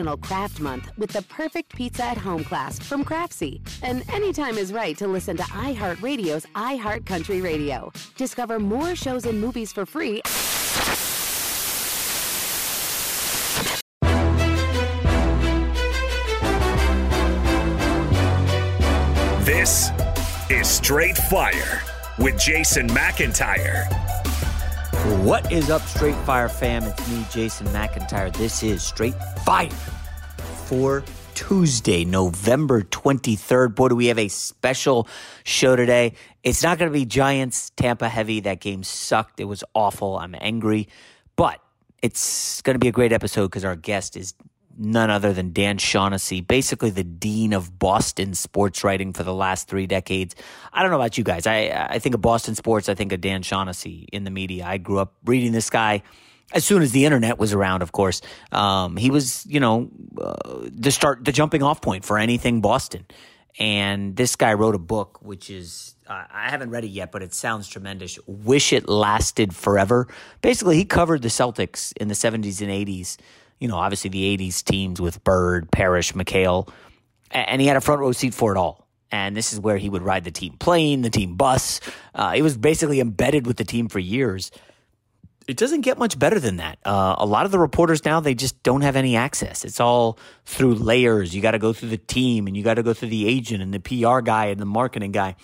National Craft Month with the perfect pizza at home class from Craftsy. And anytime is right to listen to iHeartRadio's iHeartCountry Radio. Discover more shows and movies for free This is Straight Fire with Jason McIntyre. What is up, Straight Fire fam? It's me, Jason McIntyre. This is Straight Fire for Tuesday, November 23rd. Boy, do we have a special show today. It's not going to be Giants Tampa heavy. That game sucked. It was awful. I'm angry. But it's going to be a great episode because our guest is none other than Dan Shaughnessy, basically the dean of Boston sports writing for the last three decades. I don't know about you guys. I, I think of Boston sports, I think of Dan Shaughnessy in the media. I grew up reading this guy as soon as the internet was around, of course. Um, he was, you know, uh, the start, the jumping off point for anything Boston. And this guy wrote a book, which is, uh, I haven't read it yet, but it sounds tremendous. Wish It Lasted Forever. Basically, he covered the Celtics in the 70s and 80s. You know, obviously the 80s teams with Bird, Parish, McHale. And he had a front row seat for it all. And this is where he would ride the team plane, the team bus. Uh, he was basically embedded with the team for years it doesn't get much better than that. Uh, a lot of the reporters now they just don't have any access. It's all through layers. You got to go through the team, and you got to go through the agent and the PR guy and the marketing guy.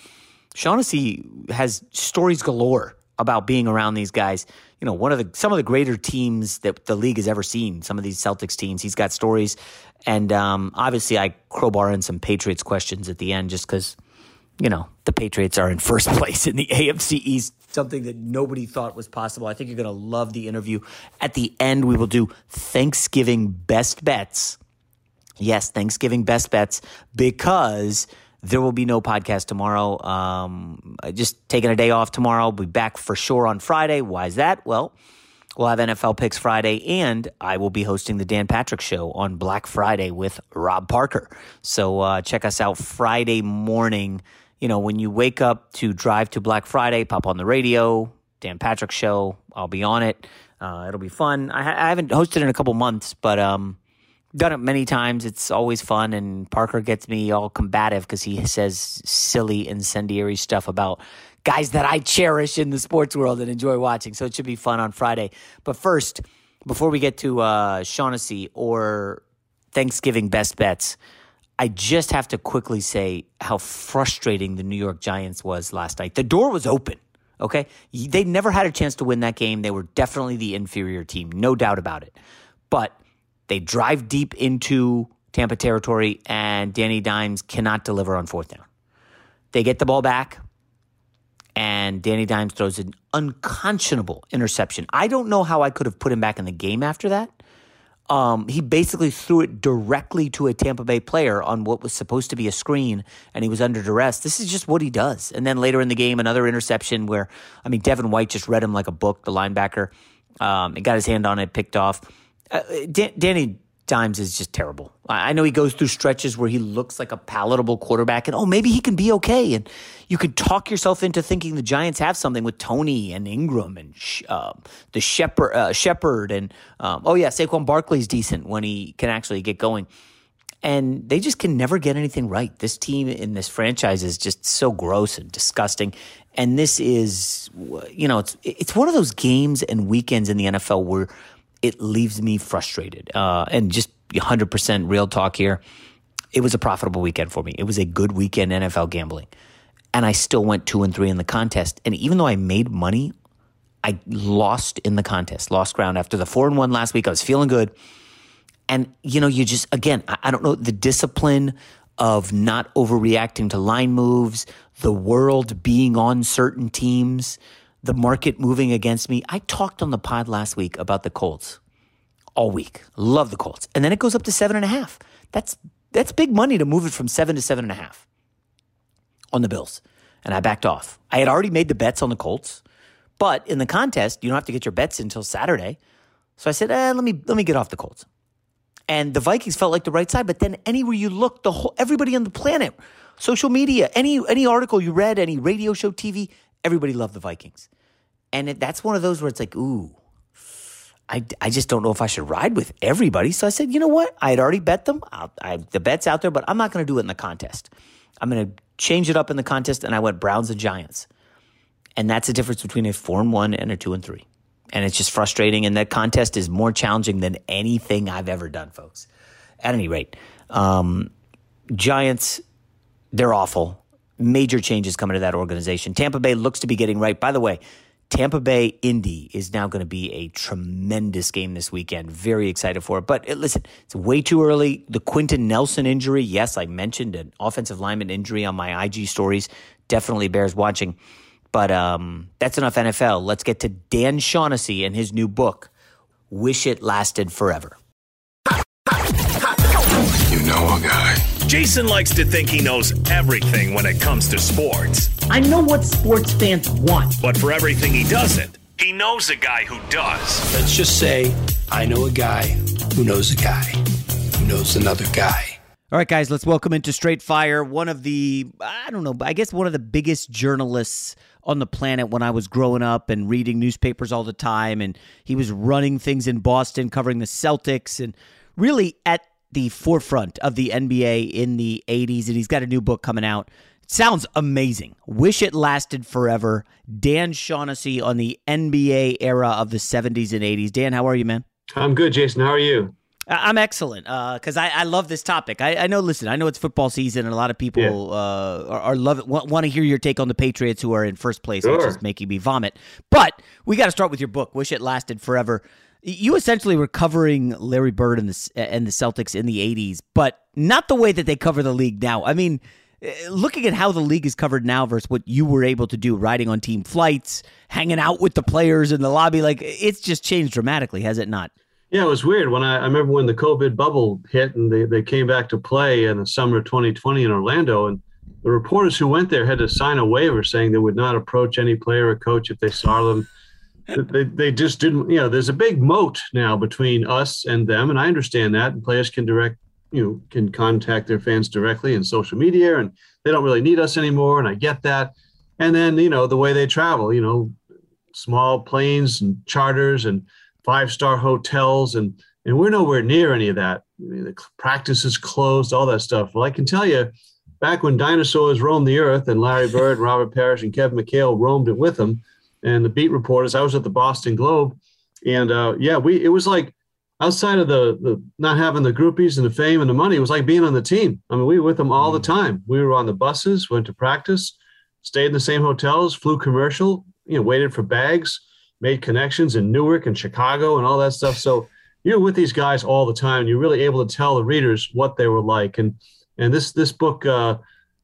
Shaughnessy has stories galore about being around these guys. You know, one of the some of the greater teams that the league has ever seen. Some of these Celtics teams. He's got stories, and um, obviously I crowbar in some Patriots questions at the end just because you know, the Patriots are in first place in the AFC East, something that nobody thought was possible. I think you're going to love the interview. At the end, we will do Thanksgiving best bets. Yes, Thanksgiving best bets because there will be no podcast tomorrow. Um, just taking a day off tomorrow. I'll be back for sure on Friday. Why is that? Well, We'll have NFL picks Friday, and I will be hosting the Dan Patrick Show on Black Friday with Rob Parker. So uh, check us out Friday morning. You know, when you wake up to drive to Black Friday, pop on the radio, Dan Patrick Show. I'll be on it. Uh, it'll be fun. I, I haven't hosted in a couple months, but um, done it many times. It's always fun, and Parker gets me all combative because he says silly, incendiary stuff about guys that I cherish in the sports world and enjoy watching. So it should be fun on Friday. But first, before we get to uh, Shaughnessy or Thanksgiving best bets, I just have to quickly say how frustrating the New York Giants was last night. The door was open. Okay. They never had a chance to win that game. They were definitely the inferior team, no doubt about it. But they drive deep into Tampa territory, and Danny Dimes cannot deliver on fourth down. They get the ball back, and Danny Dimes throws an unconscionable interception. I don't know how I could have put him back in the game after that. Um, he basically threw it directly to a Tampa Bay player on what was supposed to be a screen, and he was under duress. This is just what he does. And then later in the game, another interception where, I mean, Devin White just read him like a book, the linebacker. Um, he got his hand on it, picked off. Uh, Dan- Danny Dimes is just terrible. I know he goes through stretches where he looks like a palatable quarterback, and oh, maybe he can be okay. And you can talk yourself into thinking the Giants have something with Toney and Engram and uh, the Shepard, uh, Shepard, and um, oh yeah, Saquon Barkley's decent when he can actually get going. And they just can never get anything right. This team in this franchise is just so gross and disgusting. And this is, you know, it's it's one of those games and weekends in the NFL where it leaves me frustrated. Uh, and just 100% real talk here. It was a profitable weekend for me. It was a good weekend NFL gambling. And I still went two and three in the contest. And even though I made money, I lost in the contest, lost ground after the four and one last week. I was feeling good. And, you know, you just, again, I, I don't know, the discipline of not overreacting to line moves, the world being on certain teams the market moving against me. I talked on the pod last week about the Colts all week. Love the Colts. And then it goes up to seven and a half. That's that's big money to move it from seven to seven and a half on the Bills. And I backed off. I had already made the bets on the Colts, but in the contest, you don't have to get your bets until Saturday. So I said, eh, let me let me get off the Colts. And the Vikings felt like the right side, but then anywhere you look, the whole everybody on the planet, social media, any any article you read, any radio show, TV, everybody loved the Vikings. And it, that's one of those where it's like, ooh, I, I just don't know if I should ride with everybody. So I said, you know what? I had already bet them. I, the bet's out there, but I'm not going to do it in the contest. I'm going to change it up in the contest. And I went Browns and Giants. And that's the difference between a four and one and a two and three. And it's just frustrating. And that contest is more challenging than anything I've ever done, folks. At any rate, um, Giants, they're awful. Major changes coming to that organization. Tampa Bay looks to be getting right. By the way, Tampa Bay Indy is now going to be a tremendous game this weekend. Very excited for it. But uh, listen, it's way too early. The Quenton Nelson injury, yes, I mentioned an offensive lineman injury on my IG stories. Definitely bears watching. But um, that's enough NFL. Let's get to Dan Shaughnessy and his new book, Wish It Lasted Forever. You know a guy. Jason likes to think he knows everything when it comes to sports. I know what sports fans want. But for everything he doesn't, he knows a guy who does. Let's just say I know a guy who knows a guy who knows another guy. All right, guys, let's welcome into Straight Fire one of the, I don't know, I guess one of the biggest journalists on the planet when I was growing up and reading newspapers all the time. And he was running things in Boston, covering the Celtics, and really at the forefront of the NBA in the 80s, and he's got a new book coming out. It sounds amazing. Wish it lasted forever. Dan Shaughnessy on the NBA era of the 70s and 80s. Dan, how are you, man? I'm good, Jason. How are you? I'm excellent because uh, I, I, love this topic. I, I, know. Listen, I know it's football season, and a lot of people yeah. uh, are, are love it, want, want, to hear your take on the Patriots, who are in first place, sure. which is making me vomit. But we got to start with your book. Wish it lasted forever you essentially were covering Larry Bird and the and the Celtics in the '80s, but not the way that they cover the league now. I mean, eh, looking at how the league is covered now versus what you were able to do, riding on team flights, hanging out with the players in the lobby, like it's just changed dramatically, has it not? Yeah, it was weird when I, I remember when the COVID bubble hit and they, they came back to play in the summer of 2020 in Orlando, and the reporters who went there had to sign a waiver saying they would not approach any player or coach if they saw them they, they just didn't, you know, there's a big moat now between us and them. And I understand that. And players can direct, you know, can contact their fans directly in social media and they don't really need us anymore. And I get that. And then, you know, the way they travel, you know, small planes and charters and five star hotels. And, and we're nowhere near any of that. I mean, the practice is closed, all that stuff. Well, I can tell you, back when dinosaurs roamed the earth and Larry Bird, and Robert Parish, and Kevin McHale roamed it with them, and the beat reporters. I was at the Boston Globe, And uh, yeah, we it was like outside of the the not having the groupies and the fame and the money, it was like being on the team. I mean, we were with them all the time. We were on the buses, went to practice, stayed in the same hotels, flew commercial, you know, waited for bags, made connections in Newark and Chicago and all that stuff. So you're with these guys all the time. You're really able to tell the readers what they were like. And and this this book uh,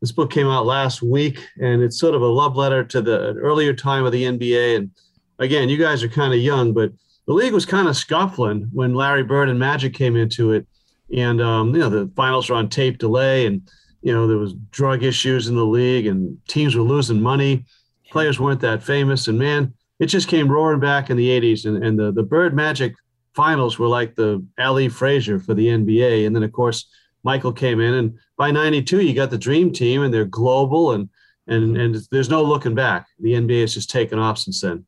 this book came out last week, and it's sort of a love letter to the earlier time of the NBA. And again, you guys are kind of young, but the league was kind of scuffling when Larry Bird and Magic came into it, and um, you know the finals were on tape delay, and you know there was drug issues in the league, and teams were losing money. Players weren't that famous, and man, it just came roaring back in the '80s, and, and the the Bird Magic finals were like the Ali Frazier for the NBA, and then of course Michael came in, and by '92 you got the Dream Team, and they're global, and and and there's no looking back. The NBA has just taken off since then.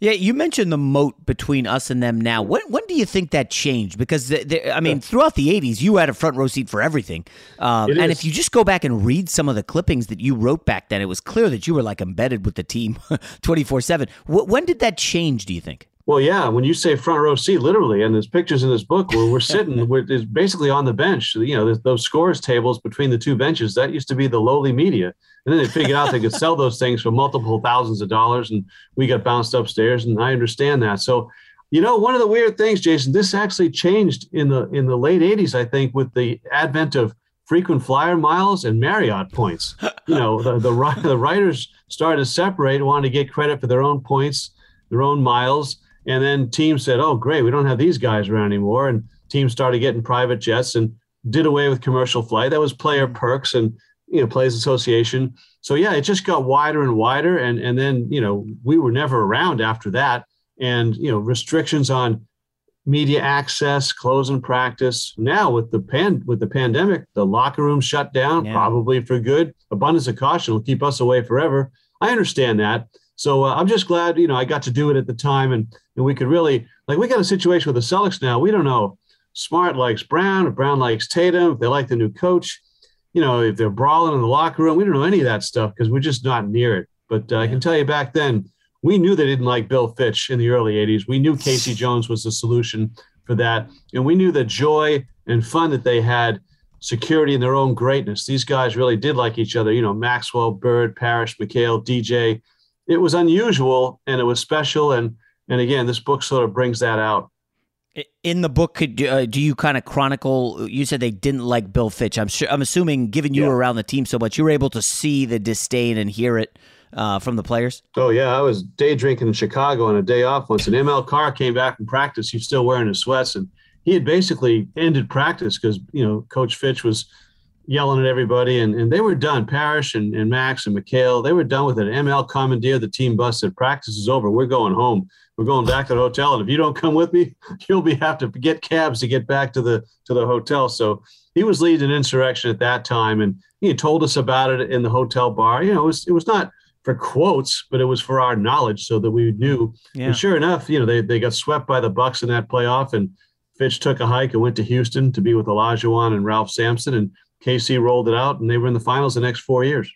Yeah, you mentioned the moat between us and them now. When when do you think that changed? Because the, the, I mean, throughout the '80s, you had a front row seat for everything. Um, and if you just go back and read some of the clippings that you wrote back then, it was clear that you were like embedded with the team, twenty four seven. When did that change? Do you think? Well, yeah. When you say front row seat, literally, and there's pictures in this book where we're sitting, we're basically on the bench. You know, those scores tables between the two benches. That used to be the lowly media, and then they figured out they could sell those things for multiple thousands of dollars, and we got bounced upstairs. And I understand that. So, you know, one of the weird things, Jason, this actually changed in the in the late '80s, I think, with the advent of frequent flyer miles and Marriott points. You know, the the, the writers started to separate, wanted to get credit for their own points, their own miles and then teams said, "Oh, great, we don't have these guys around anymore." And teams started getting private jets and did away with commercial flight. That was player mm-hmm. perks and you know players association. So yeah, it just got wider and wider. And and then you know we were never around after that. And you know restrictions on media access, closing practice. Now with the pan with the pandemic, the locker room shut down, yeah. probably for good. Abundance of caution will keep us away forever. I understand that. So uh, I'm just glad, you know, I got to do it at the time, and and we could really like we got a situation with the Celtics now. We don't know Smart likes Brown, if Brown likes Tatum, if they like the new coach, you know, if they're brawling in the locker room. We don't know any of that stuff because we're just not near it. But uh, I can tell you back then, we knew they didn't like Bill Fitch in the early '80s. We knew KC Jones was the solution for that, and we knew the joy and fun that they had security in their own greatness. These guys really did like each other. You know, Maxwell, Bird, Parish, McHale, DJ it was unusual and it was special. And and again this book sort of brings that out. In the book could uh, do you kind of chronicle you said they didn't like bill fitch. I'm sure i'm assuming given you yeah. were around the team so much you were able to see the disdain and hear it uh, from the players? Oh yeah. I was day drinking in chicago on a day off once and ml carr came back from practice. He was still wearing his sweats and he had basically ended practice because you know coach fitch was yelling at everybody, and, and they were done. Parish and, and Max and McHale, they were done with it. ML commandeered the team bus said, practice is over. We're going home. We're going back to the hotel. And if you don't come with me, you'll be have to get cabs to get back to the to the hotel. So he was leading an insurrection at that time, and he told us about it in the hotel bar. You know, it was it was not for quotes, but it was for our knowledge so that we knew. Yeah. And sure enough, you know, they, they got swept by the Bucks in that playoff and Fitch took a hike and went to Houston to be with Elijah Olajuwon and Ralph Sampson. And KC rolled it out, and they were in the finals the next four years.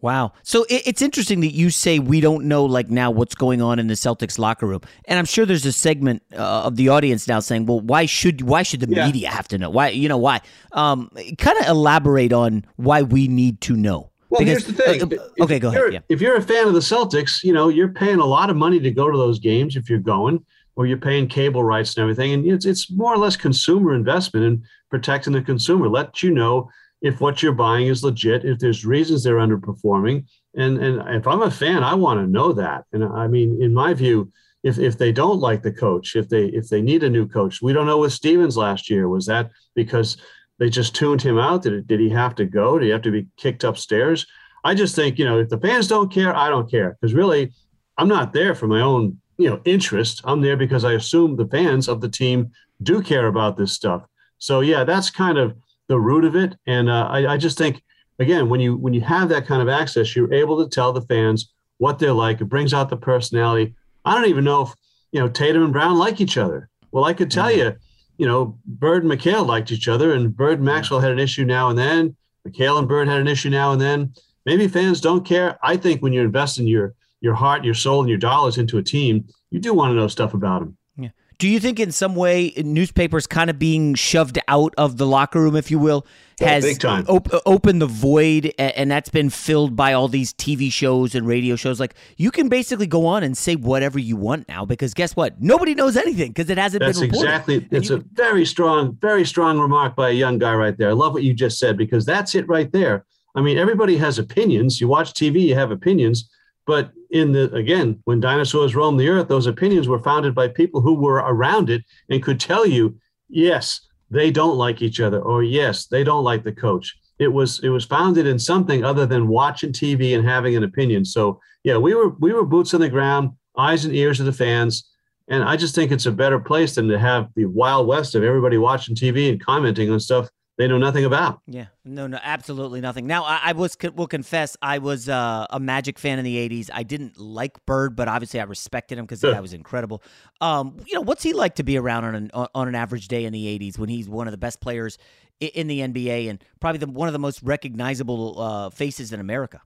Wow. So it's interesting that you say we don't know like now what's going on in the Celtics locker room. And I'm sure there's a segment uh, of the audience now saying, "Well, why should why should the yeah. media have to know? Why, you know, why?" Um, kind of elaborate on why we need to know. Well, because, here's the thing. Uh, uh okay, go ahead. Yeah. If you're a fan of the Celtics, you know, you're paying a lot of money to go to those games if you're going or you're paying cable rights and everything. And it's, it's more or less consumer investment and protecting the consumer. Let you know if what you're buying is legit, if there's reasons they're underperforming. And, and if I'm a fan, I want to know that. And I mean, in my view, if, if they don't like the coach, if they if they need a new coach, we don't know with Stevens last year. Was that because they just tuned him out? Did, it, did he have to go? Did he have to be kicked upstairs? I just think, you know, if the fans don't care, I don't care. Because really, I'm not there for my own, you know, interest. I'm there because I assume the fans of the team do care about this stuff. So yeah, that's kind of the root of it. And uh, I, I just think, again, when you when you have that kind of access, you're able to tell the fans what they're like. It brings out the personality. I don't even know if you know Tatum and Brown like each other. Well, I could tell mm-hmm. you, you know, Bird and McHale liked each other, and Bird and Maxwell had an issue now and then. McHale and Bird had an issue now and then. Maybe fans don't care. I think when you invest in your your heart, your soul, and your dollars into a team, you do want to know stuff about them. Yeah. Do you think in some way newspapers kind of being shoved out of the locker room, if you will, oh, has op- opened the void and that's been filled by all these TV shows and radio shows? Like you can basically go on and say whatever you want now because guess what? Nobody knows anything because it hasn't that's been reported. Exactly. It's a very strong, very strong remark by a young guy right there. I love what you just said because that's it right there. I mean, everybody has opinions. You watch TV, you have opinions but in the again, when dinosaurs roamed the earth, those opinions were founded by people who were around it and could tell you, yes, they don't like each other, or yes, they don't like the coach. It was it was founded in something other than watching TV and having an opinion. So yeah, we were we were boots on the ground, eyes and ears of the fans. And I just think it's a better place than to have the wild west of everybody watching TV and commenting on stuff they know nothing about. Yeah, no, no, absolutely nothing. Now, I, I was will confess, I was uh, a Magic fan in the '80s. I didn't like Bird, but obviously I respected him because the guy was incredible. Um, you know, what's he like to be around on an on an average day in the '80s when he's one of the best players in the NBA and probably the, one of the most recognizable uh, faces in America?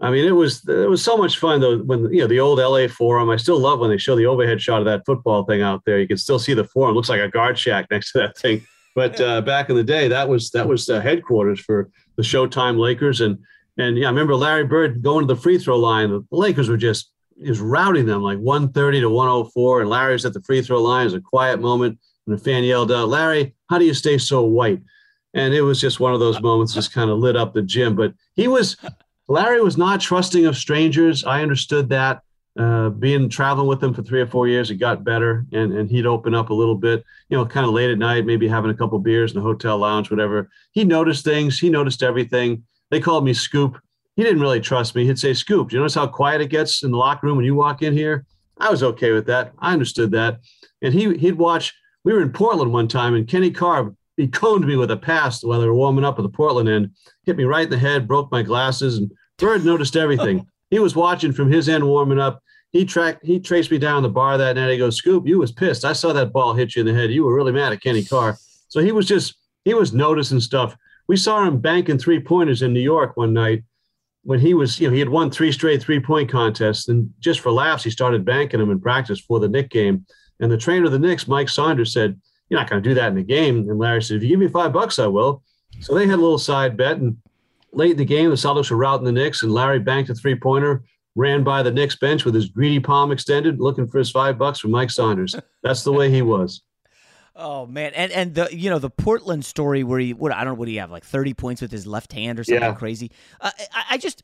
I mean, it was it was so much fun though when you know the old LA Forum. I still love when they show the overhead shot of that football thing out there. You can still see the Forum. It looks like a guard shack next to that thing. But uh, back in the day, that was that was the headquarters for the Showtime Lakers, and and yeah, I remember Larry Bird going to the free throw line. The Lakers were just is routing them like 130 to 104, and Larry's at the free throw line. It was a quiet moment, and a fan yelled out, "Larry, how do you stay so white?" And it was just one of those moments, just kind of lit up the gym. But he was Larry was not trusting of strangers. I understood that uh, being traveling with him for three or four years, it got better, and and he'd open up a little bit, you know, kind of late at night, maybe having a couple beers in the hotel lounge, whatever. He noticed things. He noticed everything. They called me Scoop. He didn't really trust me. He'd say, "Scoop, do you notice how quiet it gets in the locker room when you walk in here?" I was okay with that. I understood that, and he he'd watch. We were in Portland one time, and Kenny Carr he coned me with a pass while they were warming up at the Portland end, hit me right in the head, broke my glasses, and Bird noticed everything. he was watching from his end warming up he tracked he traced me down the bar that night. He goes, Scoop, you was pissed. I saw that ball hit you in the head. You were really mad at Kenny Carr. So he was just he was noticing stuff. We saw him banking three pointers in New York one night when he was, you know, he had won three straight three point contests. And just for laughs, he started banking them in practice for the Knick game. And the trainer of the Knicks, Mike Saunders, said, You're not going to do that in the game. And Larry said, If you give me five bucks, I will. So they had a little side bet. And late in the game, the Celtics were routing the Knicks, and Larry banked a three pointer ran by the Knicks bench with his greedy palm extended, looking for his five bucks from Mike Saunders. That's the way he was. Oh man, and and the you know the Portland story where he what I don't know what he have like thirty points with his left hand or something yeah. crazy. Uh, I, I just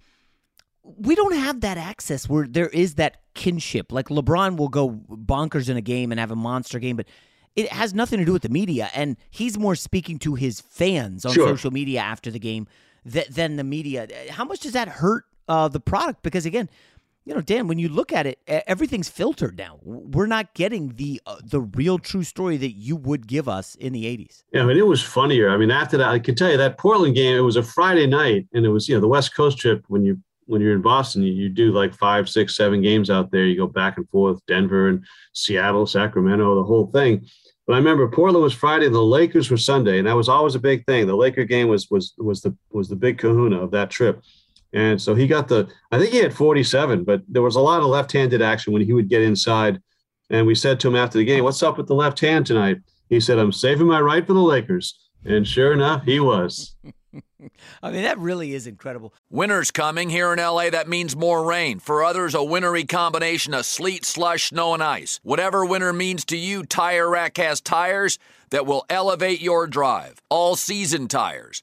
we don't have that access where there is that kinship. Like LeBron will go bonkers in a game and have a monster game, but it has nothing to do with the media. And he's more speaking to his fans on sure. social media after the game than the media. How much does that hurt uh, the product because again, you know, Dan, when you look at it, everything's filtered now. We're not getting the uh, the real true story that you would give us in the '80s. Yeah, I mean, it was funnier. I mean, after that, I can tell you that Portland game. It was a Friday night, and it was you know the West Coast trip. When you when you're in Boston, you, you do like five, six, seven games out there. You go back and forth, Denver and Seattle, Sacramento, the whole thing. But I remember Portland was Friday, the Lakers were Sunday, and that was always a big thing. The Laker game was was was the was the big Kahuna of that trip. And so he got the, I think he had 47, but there was a lot of left handed action when he would get inside. And we said to him after the game, What's up with the left hand tonight? He said, I'm saving my right for the Lakers. And sure enough, he was. I mean, that really is incredible. Winter's coming here in LA. That means more rain. For others, a wintry combination of sleet, slush, snow, and ice. Whatever winter means to you, Tire Rack has tires that will elevate your drive. All season tires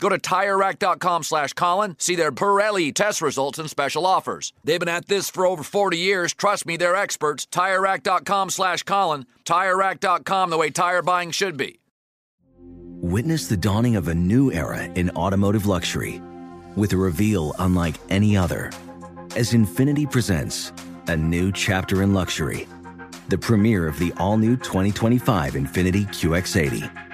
Go to TireRack.com slash Colin, see their Pirelli test results and special offers. They've been at this for over 40 years. Trust me, they're experts. TireRack.com slash Colin. TireRack.com, the way tire buying should be. Witness the dawning of a new era in automotive luxury with a reveal unlike any other as Infiniti presents a new chapter in luxury – the premiere of the all new 2025 Infiniti QX80.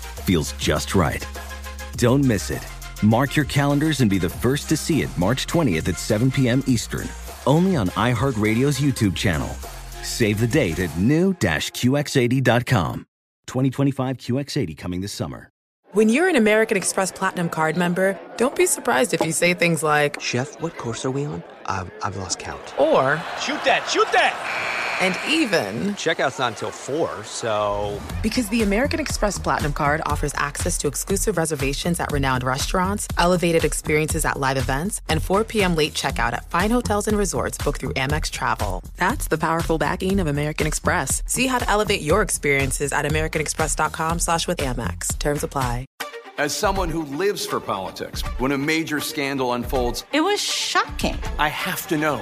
feels just right. Don't miss it. Mark your calendars and be the first to see it March 20th at 7 p.m. Eastern, only on iHeartRadio's YouTube channel. Save the date at new-QX80.com. 2025 QX80 coming this summer. When you're an American Express Platinum card member, don't be surprised if you say things like, Chef, what course are we on? I've, I've lost count. or, Shoot that, shoot that! And even, Checkout's not until 4, so. because the American Express Platinum card offers access to exclusive reservations at renowned restaurants, elevated experiences at live events, and 4 p.m. late checkout at fine hotels and resorts booked through Amex Travel. That's the powerful backing of American Express. See how to elevate your experiences at americanexpress.com slash with Amex. Terms apply. As someone who lives for politics, when a major scandal unfolds, It was shocking. I have to know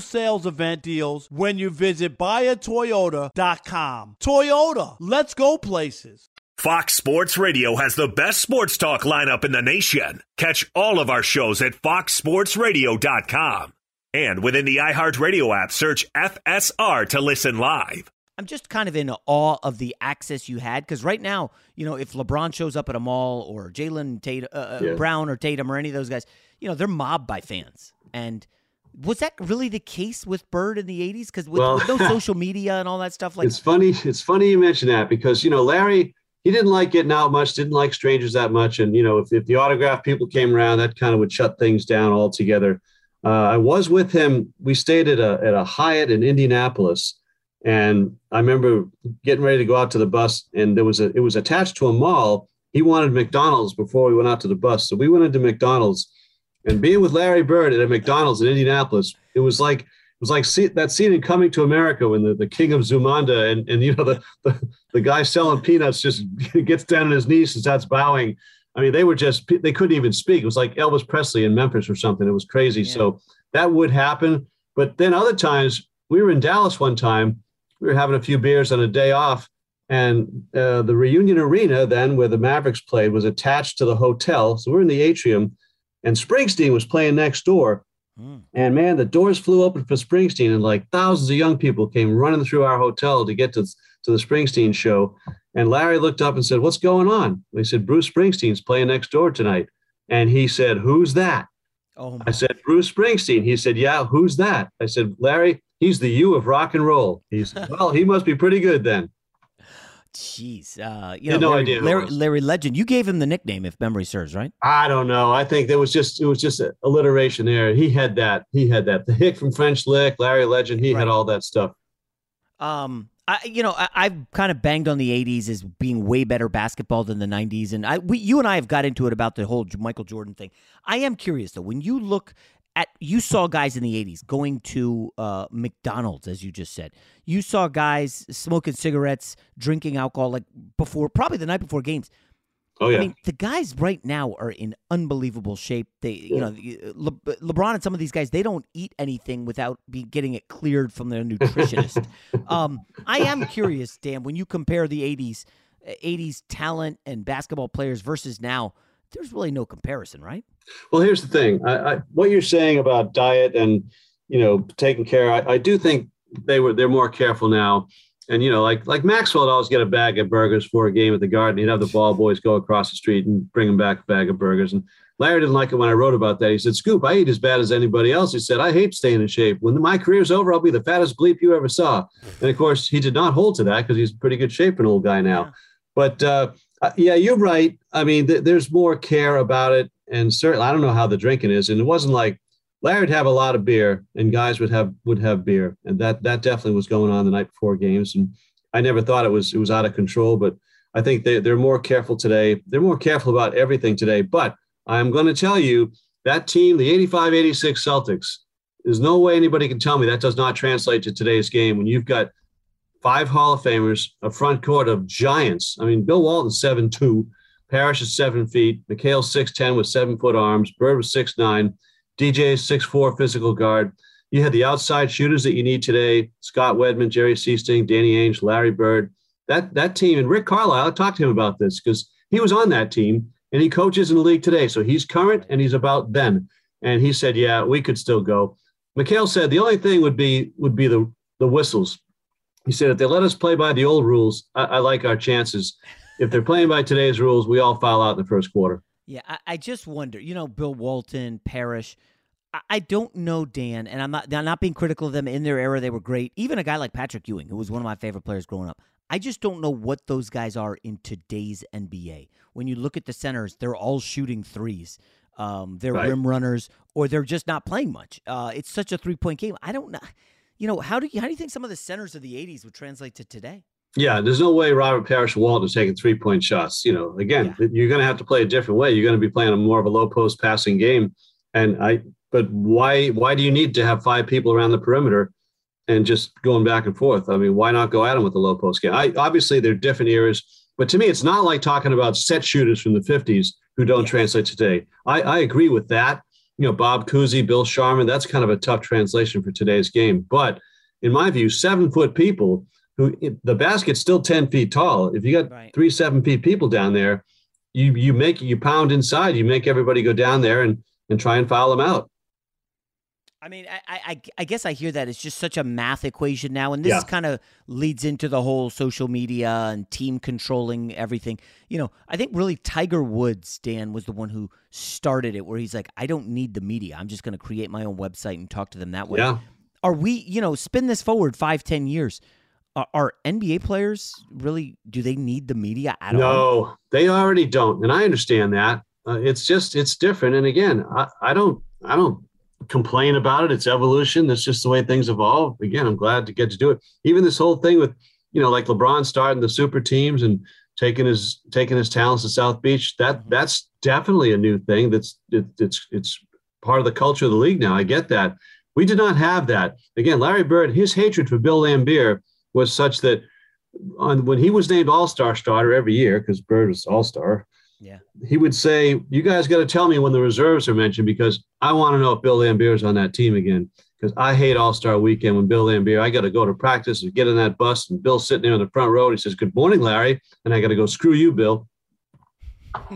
sales event deals when you visit buyatoyota.com. Toyota, let's go places. Fox Sports Radio has the best sports talk lineup in the nation. Catch all of our shows at foxsportsradio.com. And within the iHeartRadio app, search FSR to listen live. I'm just kind of in awe of the access you had because right now, you know, if LeBron shows up at a mall or Jalen Tatum, uh, uh, Yeah. Brown or Tatum or any of those guys, you know, they're mobbed by fans. And was that really the case with Bird in the '80s? Because with, Well- with no social media and all that stuff, like it's funny. It's funny you mention that because you know Larry, he didn't like getting out much, didn't like strangers that much, and you know if, if the autograph people came around, that kind of would shut things down altogether. Uh, I was with him. We stayed at a at a Hyatt in Indianapolis, and I remember getting ready to go out to the bus, and there was a it was attached to a mall. He wanted McDonald's before we went out to the bus, so we went into McDonald's. And being with Larry Bird at a McDonald's in Indianapolis, it was like it was like see, that scene in Coming to America when the, the king of Zamunda and, and you know the, the the guy selling peanuts just gets down on his knees and starts bowing. I mean, they were just they couldn't even speak. It was like Elvis Presley in Memphis or something. It was crazy. So that would happen. But then other times we were in Dallas one time. We were having a few beers on a day off, and uh, the Reunion Arena, then where the Mavericks played, was attached to the hotel. So we're in the atrium, and Springsteen was playing next door. Hmm. And man, the doors flew open for Springsteen, and like thousands of young people came running through our hotel to get to, to the Springsteen show. And Larry looked up and said, What's going on? They said, Bruce Springsteen's playing next door tonight. And he said, Who's that? Oh, I said, Bruce Springsteen. He said, Yeah, who's that? I said, Larry, he's the you of rock and roll. He said, Well, he must be pretty good then. Jeez, uh, you know, no Larry, idea Larry. Larry Legend. You gave him the nickname, if memory serves, right? I don't know. I think there was just it was just alliteration there. He had that. He had that. The hick from French Lick, Larry Legend. He had all that stuff. Um, I, you know, I, I've kind of banged on the '80s as being way better basketball than the '90s, and I, we, you and I have got into it about the whole Michael Jordan thing. I am curious though, when you look at, you saw guys in the '80s going to uh, McDonald's, as you just said. You saw guys smoking cigarettes, drinking alcohol, like before, probably the night before games. Oh yeah. I mean, the guys right now are in unbelievable shape. They, you know, Le- LeBron and some of these guys, they don't eat anything without be getting it cleared from their nutritionist. um, I am curious, Dan, when you compare the '80s, '80s talent and basketball players versus now, there's really no comparison, right? Well, here's the thing: I, I, what you're saying about diet and you know taking care, I, I do think they were they're more careful now and you know, like like Maxwell would always get a bag of burgers for a game at the Garden. He'd have the ball boys go across the street and bring him back a bag of burgers. And Larry didn't like it when I wrote about that. He said, "Scoop, I eat as bad as anybody else." He said, "I hate staying in shape. When my career's over, I'll be the fattest bleep you ever saw." And of course, he did not hold to that because he's pretty good shape, an old guy now. But uh, uh, yeah, you're right. I mean, th- there's more care about it, and certainly, I don't know how the drinking is, and it wasn't like Larry would have a lot of beer, and guys would have would have beer, and that that definitely was going on the night before games, and I never thought it was it was out of control, but I think they, they're more careful today. They're more careful about everything today. But I'm going to tell you that team, the 85 86 Celtics, there's no way anybody can tell me that does not translate to today's game when you've got five Hall of Famers, a front court of giants. I mean, Bill Walton, 7 2, Parish is seven feet, McHale, 6'10 with seven foot arms, Bird was 6'9, DJ, 6'4 physical guard. You had the outside shooters that you need today: Scott Wedman, Jerry Sichting, Danny Ainge, Larry Bird. That that team and Rick Carlisle. I talked to him about this because he was on that team and he coaches in the league today. So he's current and he's about then. And he said, "Yeah, we could still go." McHale said the only thing would be would be the the whistles. He said if they let us play by the old rules, I, I like our chances. If they're playing by today's rules, we all foul out in the first quarter. Yeah, I, I just wonder. You know, Bill Walton, Parish I don't know, Dan, and I'm not I'm not being critical of them. In their era, they were great. Even a guy like Patrick Ewing, who was one of my favorite players growing up. I just don't know what those guys are in today's NBA. When you look at the centers, they're all shooting threes. Um, they're right. rim runners, or they're just not playing much. Uh, it's such a three point game. I don't know. You know how do you how do you think some of the centers of the '80s would translate to today? Yeah, there's no way Robert Parish Walton is taking three point shots. You know, again, yeah. you're going to have to play a different way. You're going to be playing a more of a low post passing game. And I, but why why do you need to have five people around the perimeter and just going back and forth? I mean, why not go at them with the low post game? I, obviously, they're different eras, but to me, it's not like talking about set shooters from the 50s who don't yeah. translate today. I, I agree with that. You know, Bob Cousy, Bill Sharman, that's kind of a tough translation for today's game. But in my view, seven foot people who the basket's still 10 feet tall. If you got right. three seven feet people down there, you you make you pound inside, you make everybody go down there and and try and foul them out. I mean, I, I, I guess I hear that it's just such a math equation now, and this yeah. kind of leads into the whole social media and team controlling everything. You know, I think really Tiger Woods, Dan, was the one who started it, where he's like, I don't need the media. I'm just going to create my own website and talk to them that way. Yeah. Are we, you know, spin this forward five, ten years? Are, are NBA players really? Do they need the media at no, all? No, they already don't, and I understand that. Uh, it's just it's different, and again, I, I don't I don't complain about it. It's evolution. That's just the way things evolve. Again, I'm glad to get to do it. Even this whole thing with, you know, like LeBron starting the super teams and taking his taking his talents to South Beach. That that's definitely a new thing. That's it, it's it's part of the culture of the league now. I get that. We did not have that. Again, Larry Bird, his hatred for Bill Laimbeer was such that on, when he was named All Star starter every year, because Bird was All Star, yeah. He would say, You guys got to tell me when the reserves are mentioned because I want to know if Bill Laimbeer is on that team again. Because I hate All Star weekend when Bill Laimbeer, I got to go to practice and get in that bus, and Bill's sitting there in the front row. And he says, Good morning, Larry. And I got to go, Screw you, Bill.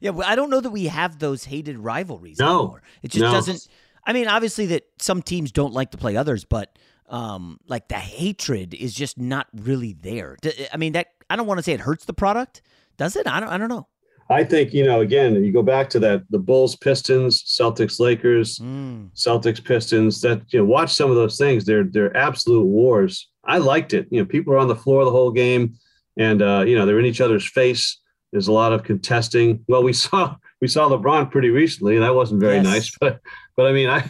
yeah, well, I don't know that we have those hated rivalries no, anymore. It just no. doesn't. I mean, obviously that some teams don't like to play others, but um, like the hatred is just not really there. I mean, that I don't want to say it hurts the product, does it? I don't. I don't know. I think you know. Again, you go back to that: the Bulls, Pistons, Celtics, Lakers, mm. Celtics, Pistons. That you know, watch some of those things. They're they're absolute wars. I liked it. You know, people are on the floor the whole game, and uh, you know they're in each other's face. There's a lot of contesting. Well, we saw we saw LeBron pretty recently. and That wasn't very yes. nice, but but I mean, I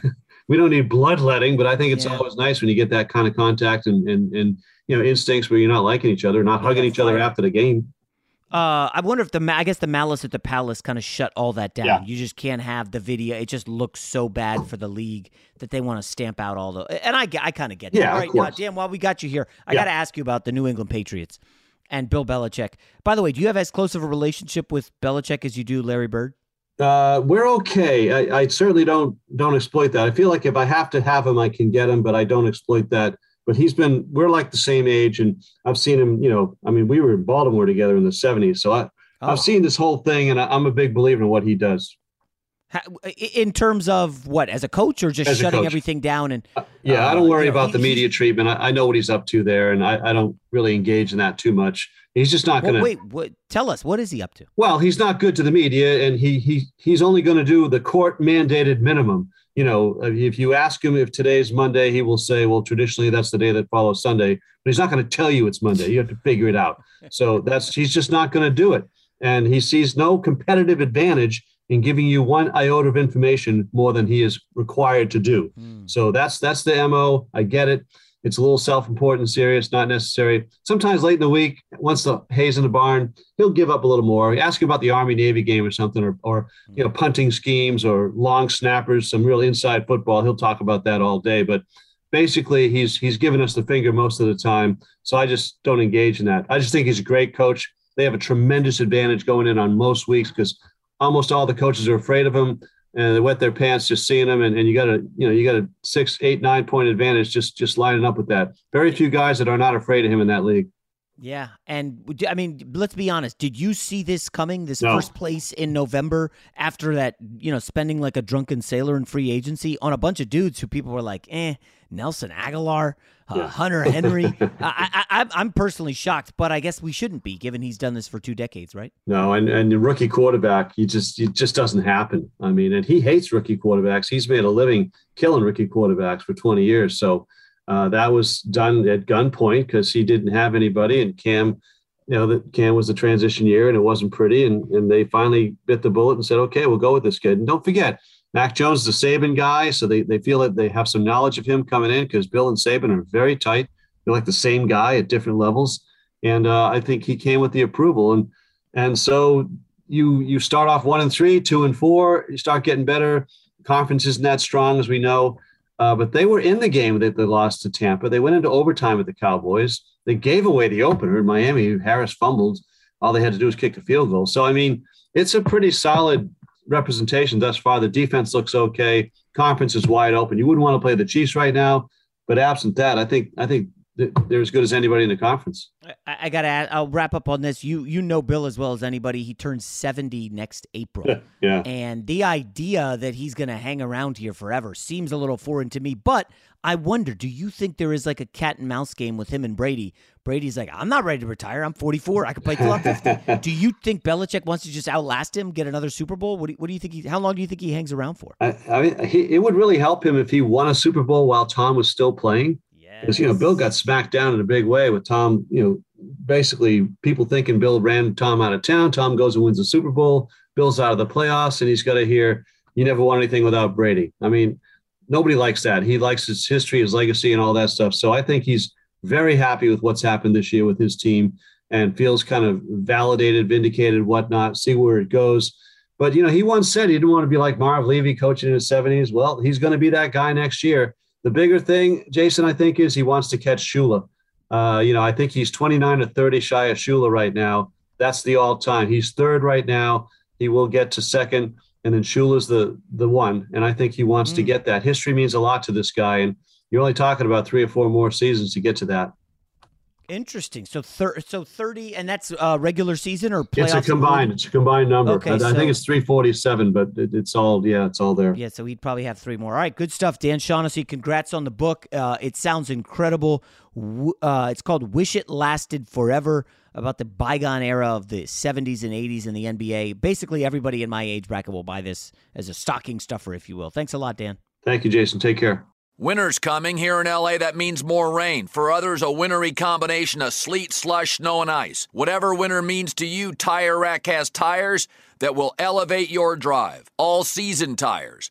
we don't need bloodletting, but I think it's Yeah. always nice when you get that kind of contact and and and you know instincts where you're not liking each other, not hugging each other after the game. Uh, I wonder if the I guess the malice at the palace kind of shut all that down. Yeah. You just can't have the video. It just looks so bad for the league that they want to stamp out all the. And I, get- I kind of get that. Yeah, All of now. Dan, while we got you here, I Yeah. got to ask you about the New England Patriots and Bill Belichick. By the way, do you have as close of a relationship with Belichick as you do Larry Bird? Uh, we're okay. I, I certainly don't don't exploit that. I feel like if I have to have him, I can get him, but I don't exploit that. But he's been we're like the same age, and I've seen him. You know, I mean, we were in Baltimore together in the '70s, so I Oh. I've seen this whole thing, and I, I'm a big believer in what he does. In terms of what, as a coach, or just As shutting everything down? And Yeah, I uh, don't worry you know, about he- the media treatment. I, I know what he's up to there, and I, I don't really engage in that too much. He's just not Well, going to. wait, what, tell us what is he up to? Well, he's not good to the media, and he he he's only going to do the court mandated minimum. You know, if you ask him if today's Monday, he will say, "Well, traditionally that's the day that follows Sunday," but he's not going to tell you it's Monday. You have to figure it out. So that's he's just not going to do it, and he sees no competitive advantage in giving you one iota of information more than he is required to do. Hmm. So that's that's the mo. I get it. It's a little self-important, serious, not necessary. Sometimes late in the week, once the hay's in the barn, he'll give up a little more. Ask him about the Army Navy game or something, or or you know punting schemes or long snappers, some real inside football. He'll talk about that all day. But basically, he's he's given us the finger most of the time. So I just don't engage in that. I just think he's a great coach. They have a tremendous advantage going in on most weeks because almost all the coaches are afraid of him and they wet their pants just seeing him. And, and you got a, you know, you got a six, eight, nine point advantage just, just lining up with that. Very few guys that are not afraid of him in that league. Yeah, and I mean, let's be honest. Did you see this coming? This No. first place in November after that, you know, spending like a drunken sailor in free agency on a bunch of dudes who people were like, eh, Nelson Agholor, uh, Yeah. Hunter Henry. I, I'm personally shocked, but I guess we shouldn't be, given he's done this for two decades, right? No, and and the rookie quarterback, he just it just doesn't happen. I mean, and he hates rookie quarterbacks. He's made a living killing rookie quarterbacks for 20 years. So uh, that was done at gunpoint because he didn't have anybody, and Cam, you know, that Cam was the transition year, and it wasn't pretty, and and they finally bit the bullet and said, okay, we'll go with this kid. And don't forget, Mac Jones is a Saban guy, so they they feel that they have some knowledge of him coming in because Bill and Saban are very tight. They're like the same guy at different levels, and uh, I think he came with the approval and. And so you you start off one and three, two and four. You start getting better. Conference isn't that strong as we know, uh, but they were in the game that they lost to Tampa. They went into overtime with the Cowboys. They gave away the opener in Miami. Harris fumbled. All they had to do was kick the field goal. So I mean, it's a pretty solid representation thus far. The defense looks okay. Conference is wide open. You wouldn't want to play the Chiefs right now, but absent that, I think I think they're as good as anybody in the conference. I, I gotta. add- I'll wrap up on this. You you know Bill as well as anybody. He turns seventy next April. Yeah. And the idea that he's gonna hang around here forever seems a little foreign to me. But I wonder, do you think there is like a cat and mouse game with him and Brady? Brady's like, I'm not ready to retire. I'm 44. I could play till I'm 50. do you think Belichick wants to just outlast him, get another Super Bowl? What do you, what do you think? He, how long do you think he hangs around for? I, I mean, he, it would really help him if he won a Super Bowl while Tom was still playing. Yeah. Because you know, Bill got smacked down in a big way with Tom. You know, basically people thinking Bill ran Tom out of town. Tom goes and wins the Super Bowl. Bill's out of the playoffs, and he's got to hear, "You never won anything without Brady." I mean, nobody likes that. He likes his history, his legacy, and all that stuff. So I think he's very happy with what's happened this year with his team, and feels kind of validated, vindicated, whatnot. See where it goes. But you know, he once said he didn't want to be like Marv Levy coaching in his 70s. Well, he's going to be that guy next year. The bigger thing, Jason, I think, is he wants to catch Shula. Uh, you know, I think he's 29 to 30 shy of Shula right now. That's the all-time. He's third right now. He will get to second, and then Shula's the the one. And I think he wants to get that. History means a lot to this guy, and you're only talking about three or four more seasons to get to that. Interesting. So thir- so 30, and that's uh, regular season or playoffs? It's a combined. It's a combined number. Okay, I, I think it's 347, but it, it's all yeah, it's all there. Yeah, so he'd probably have three more. All right, good stuff, Dan Shaughnessy. Congrats on the book. Uh, it sounds incredible. Uh, it's called "Wish It Lasted Forever" about the bygone era of the 70s and 80s in the NBA. Basically, everybody in my age bracket will buy this as a stocking stuffer, if you will. Thanks a lot, Dan. Thank you, Jason. Take care. Winter's coming here in LA. That means more rain. For others, a wintry combination of sleet, slush, snow, and ice. Whatever winter means to you, Tire Rack has tires that will elevate your drive. All season tires,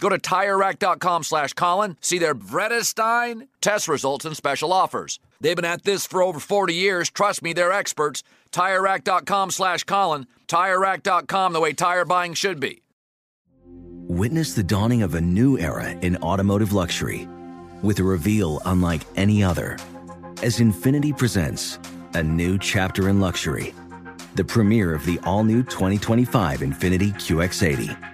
Go to TireRack.com slash Colin, see their Vredestein test results and special offers. They've been at this for over 40 years. Trust me, they're experts. TireRack.com slash Colin. TireRack.com, the way tire buying should be. Witness the dawning of a new era in automotive luxury with a reveal unlike any other as Infiniti presents a new chapter in luxury, the premiere of the all-new 2025 Infiniti QX80.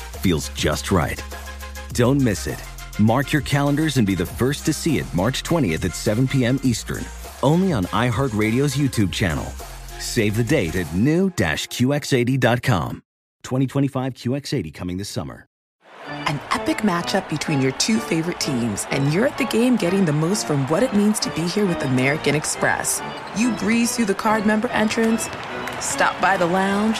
feels just right. Don't miss it. Mark your calendars and be the first to see it March 20th at 7 p.m. Eastern, only on iHeartRadio's YouTube channel. Save the date at new-QX80.com. 2025 QX80 coming this summer. An epic matchup between your two favorite teams, and you're at the game getting the most from what it means to be here with American Express. You breeze through the card member entrance, stop by the lounge.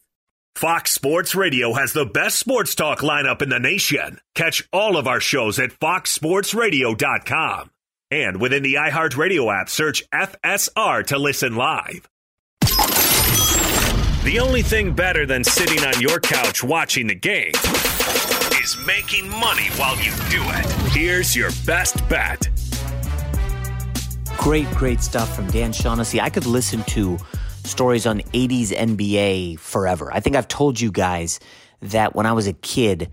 Fox Sports Radio has the best sports talk lineup in the nation. Catch all of our shows at foxsportsradio.com. And within the iHeartRadio app, search FSR to listen live. The only thing better than sitting on your couch watching the game is making money while you do it. Here's your best bet. Great, great stuff from Dan Shaughnessy. I could listen to stories on 80s NBA forever. I think I've told you guys that when I was a kid,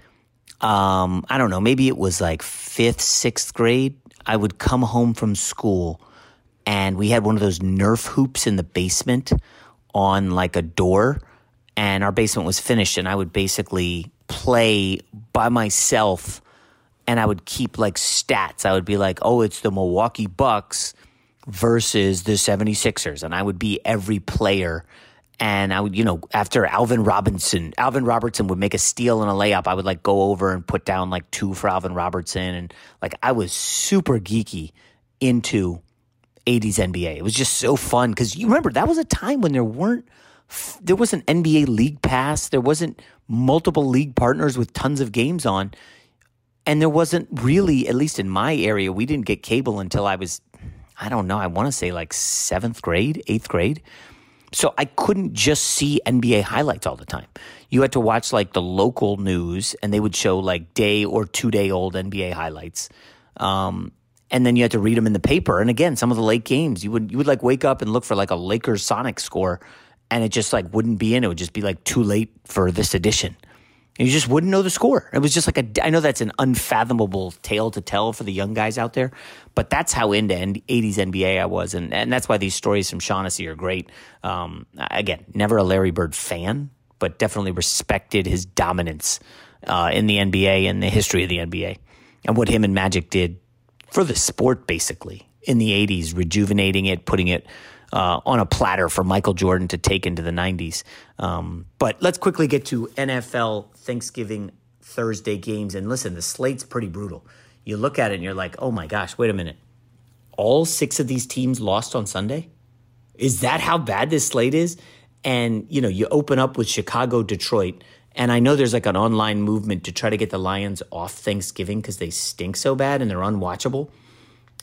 um, I don't know, maybe it was like fifth, sixth grade, I would come home from school and we had one of those Nerf hoops in the basement on like a door and our basement was finished and I would basically play by myself and I would keep like stats. I would be like, "Oh, it's the Milwaukee Bucks versus the 76ers." And I would be every player and I would, you know, after Alvin Robinson, Alvin Robertson would make a steal and a layup, I would like go over and put down like two for Alvin Robertson and like I was super geeky into 80s NBA. It was just so fun because you remember that was a time when there weren't there wasn't NBA League Pass, there wasn't multiple league partners with tons of games on, and there wasn't really, at least in my area, we didn't get cable until I was, I don't know, I want to say like seventh grade, eighth grade. So I couldn't just see NBA highlights all the time. You had to watch like the local news, and they would show like day or two day old NBA highlights. Um, and then you had to read them in the paper. And again, some of the late games, you would you would like wake up and look for like a Lakers Sonic score, and it just like wouldn't be in. It would just be like too late for this edition. You just wouldn't know the score. It was just like a. I know that's an unfathomable tale to tell for the young guys out there, but that's how into '80s NBA I was, and and that's why these stories from Shaughnessy are great. Um, again, never a Larry Bird fan, but definitely respected his dominance uh, in the NBA and the history of the NBA, and what him and Magic did for the sport, basically, in the 80s, rejuvenating it, putting it uh, on a platter for Michael Jordan to take into the 90s. Um, but let's quickly get to NFL Thanksgiving Thursday games. And listen, the slate's pretty brutal. You look at it and you're like, oh my gosh, wait a minute. All six of these teams lost on Sunday? Is that how bad this slate is? And, you know, you open up with Chicago, Detroit. And I know there's like an online movement to try to get the Lions off Thanksgiving because they stink so bad and they're unwatchable.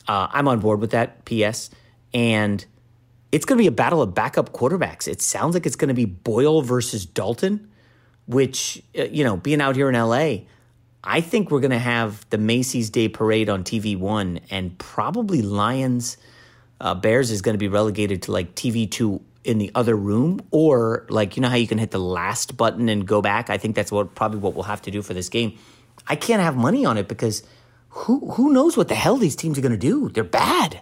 Uh, I'm on board with that, P.S. And it's going to be a battle of backup quarterbacks. It sounds like it's going to be Boyle versus Dalton, which, uh, you know, being out here in LA, I think we're going to have the Macy's Day Parade on TV one and probably Lions uh, Bears is going to be relegated to like TV two in the other room or like you know how you can hit the last button and go back? I think that's what probably what we'll have to do for this game. I can't have money on it because who who knows what the hell these teams are going to do? They're bad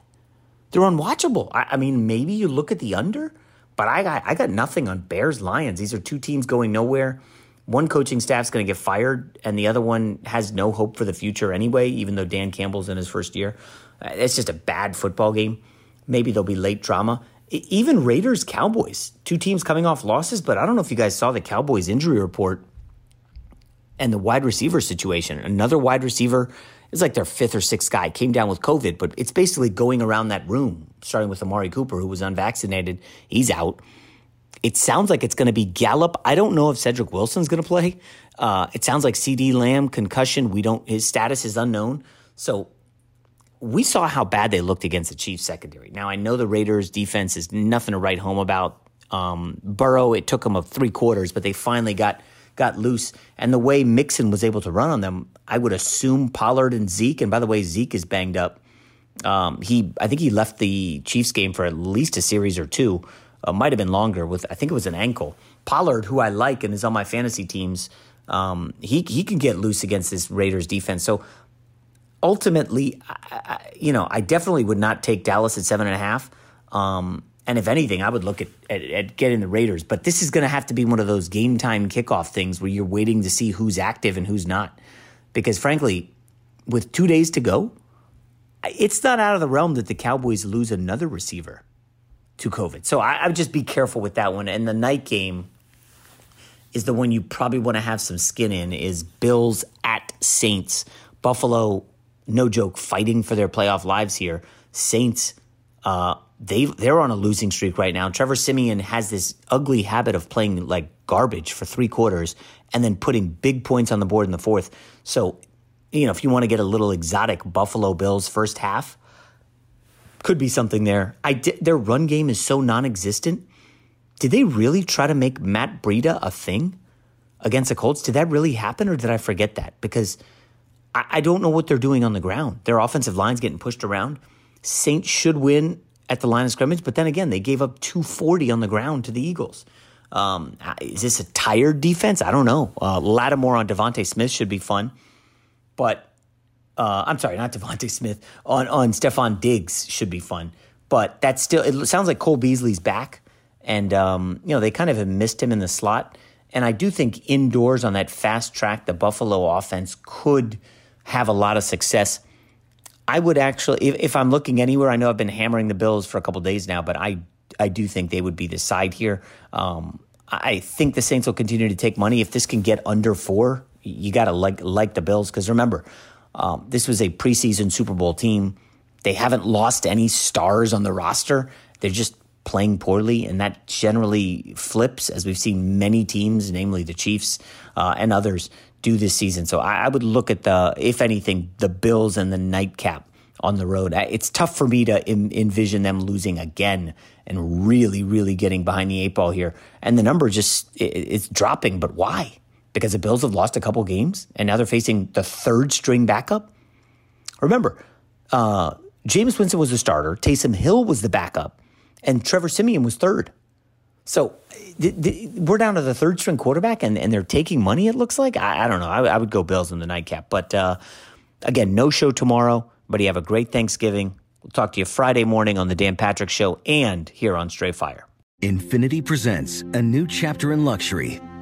they're unwatchable. I, I, mean maybe you look at the under but i got i got nothing on bears lions. These are two teams going nowhere. One coaching staff's going to get fired and the other one has no hope for the future anyway even though dan campbell's in his first year. Uh, it's just a bad football game. Maybe there'll be late drama. Even Raiders Cowboys, two teams coming off losses, but I don't know if you guys saw the Cowboys injury report and the wide receiver situation. Another wide receiver is like their fifth or sixth guy came down with COVID, but it's basically going around that room, starting with Amari Cooper, who was unvaccinated. He's out. It sounds like it's going to be Gallup. I don't know if Cedric Wilson's going to play. Uh, it sounds like CeeDee Lamb concussion. We don't. His status is unknown. So we saw how bad they looked against the Chiefs secondary. Now I know the Raiders defense is nothing to write home about. Um, Burrow, it took them of three quarters, but they finally got got loose. And the way Mixon was able to run on them, I would assume Pollard and Zeke. And by the way, Zeke is banged up. Um, he, I think he left the Chiefs game for at least a series or two. Uh, might have been longer with, I think it was an ankle. Pollard, who I like and is on my fantasy teams, um, he he can get loose against this Raiders defense. So ultimately, I, you know, I definitely would not take Dallas at seven and a half. Um, and if anything, I would look at, at, at getting the Raiders. But this is going to have to be one of those game time kickoff things where you're waiting to see who's active and who's not. Because frankly, with two days to go, it's not out of the realm that the Cowboys lose another receiver to COVID. So I, I would just be careful with that one. And the night game is the one you probably want to have some skin in is Bills at Saints. Buffalo no joke, fighting for their playoff lives here. Saints, uh, they they're on a losing streak right now. Trevor Siemian has this ugly habit of playing like garbage for three quarters and then putting big points on the board in the fourth. So, you know, if you want to get a little exotic, Buffalo Bills first half could be something there. I their run game is so non-existent. Did they really try to make Matt Breida a thing against the Colts? Did that really happen, or did I forget that? Because I, I don't know what they're doing on the ground. Their offensive line's getting pushed around. Saints should win at the line of scrimmage, but then again, they gave up 240 on the ground to the Eagles. Um, is this a tired defense? I don't know. Uh, Lattimore on DeVonta Smith should be fun, but uh, I'm sorry, not DeVonta Smith on on Stefon Diggs should be fun. But that's still. It sounds like Cole Beasley's back, and um, you know they kind of have missed him in the slot. And I do think indoors on that fast track, the Buffalo offense could have a lot of success. I would actually, if, if I'm looking anywhere, I know I've been hammering the Bills for a couple days now, but I I do think they would be the side here. Um, I think the Saints will continue to take money. If this can get under four, you got to like like the Bills because remember, um, this was a preseason Super Bowl team. They haven't lost any stars on the roster. They're just playing poorly, and that generally flips, as we've seen many teams, namely the Chiefs uh, and others, do this season. So I, I would look at the, if anything, the Bills and the nightcap on the road. It's tough for me to Im- envision them losing again and really, really getting behind the eight ball here. And the number just it, it's dropping, but why? Because the Bills have lost a couple games and now they're facing the third string backup. Remember, uh, Jameis Winston was the starter, Taysom Hill was the backup, and Trevor Siemian was third. So th- th- we're down to the third string quarterback, and, and they're taking money. It looks like I, I don't know. I, I, would go Bills in the nightcap, but uh, again, no show tomorrow. But you have a great Thanksgiving. We'll talk to you Friday morning on the Dan Patrick Show and here on Straight Fire. Infiniti presents a new chapter in luxury,